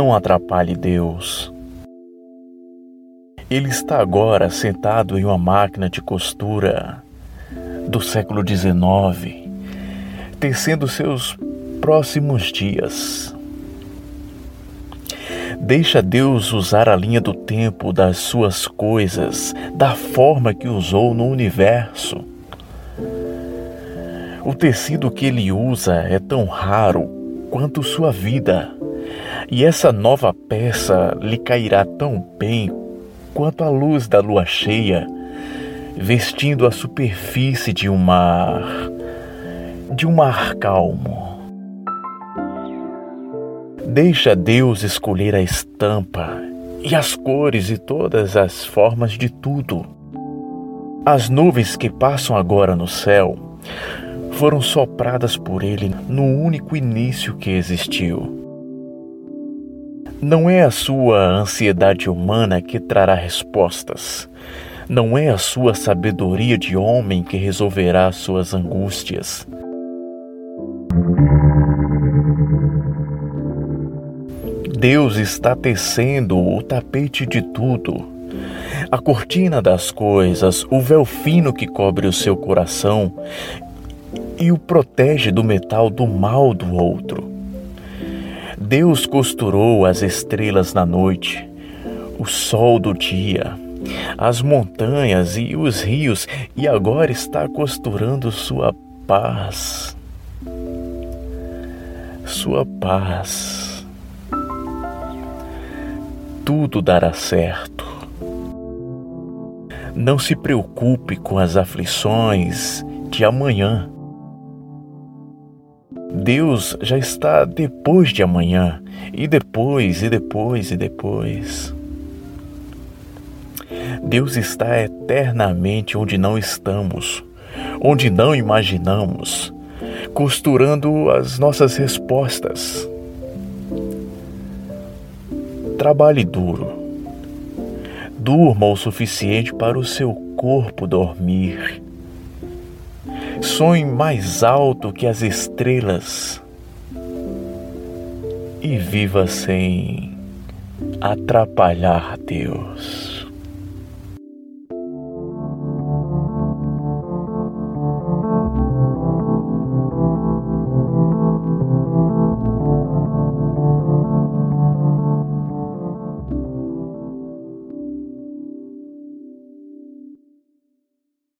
Não atrapalhe Deus. Ele está agora sentado em uma máquina de costura do século XIX, tecendo seus próximos dias. Deixa Deus usar a linha do tempo das suas coisas da forma que usou no universo. O tecido que ele usa é tão raro quanto sua vida, e essa nova peça lhe cairá tão bem quanto a luz da lua cheia, vestindo a superfície de um mar, de um mar calmo. Deixa Deus escolher a estampa e as cores e todas as formas de tudo. As nuvens que passam agora no céu foram sopradas por Ele no único início que existiu. Não é a sua ansiedade humana que trará respostas. Não é a sua sabedoria de homem que resolverá suas angústias. Deus está tecendo o tapete de tudo, a cortina das coisas, o véu fino que cobre o seu coração e o protege do metal do mal do outro. Deus costurou as estrelas na noite, o sol do dia, as montanhas e os rios, e agora está costurando sua paz. Sua paz tudo dará certo. Não se preocupe com as aflições de amanhã. Deus já está depois de amanhã, e depois, e depois, e depois. Deus está eternamente onde não estamos, onde não imaginamos, costurando as nossas respostas Trabalhe duro. Durma o suficiente para o seu corpo dormir. Sonhe mais alto que as estrelas. E viva sem atrapalhar Deus.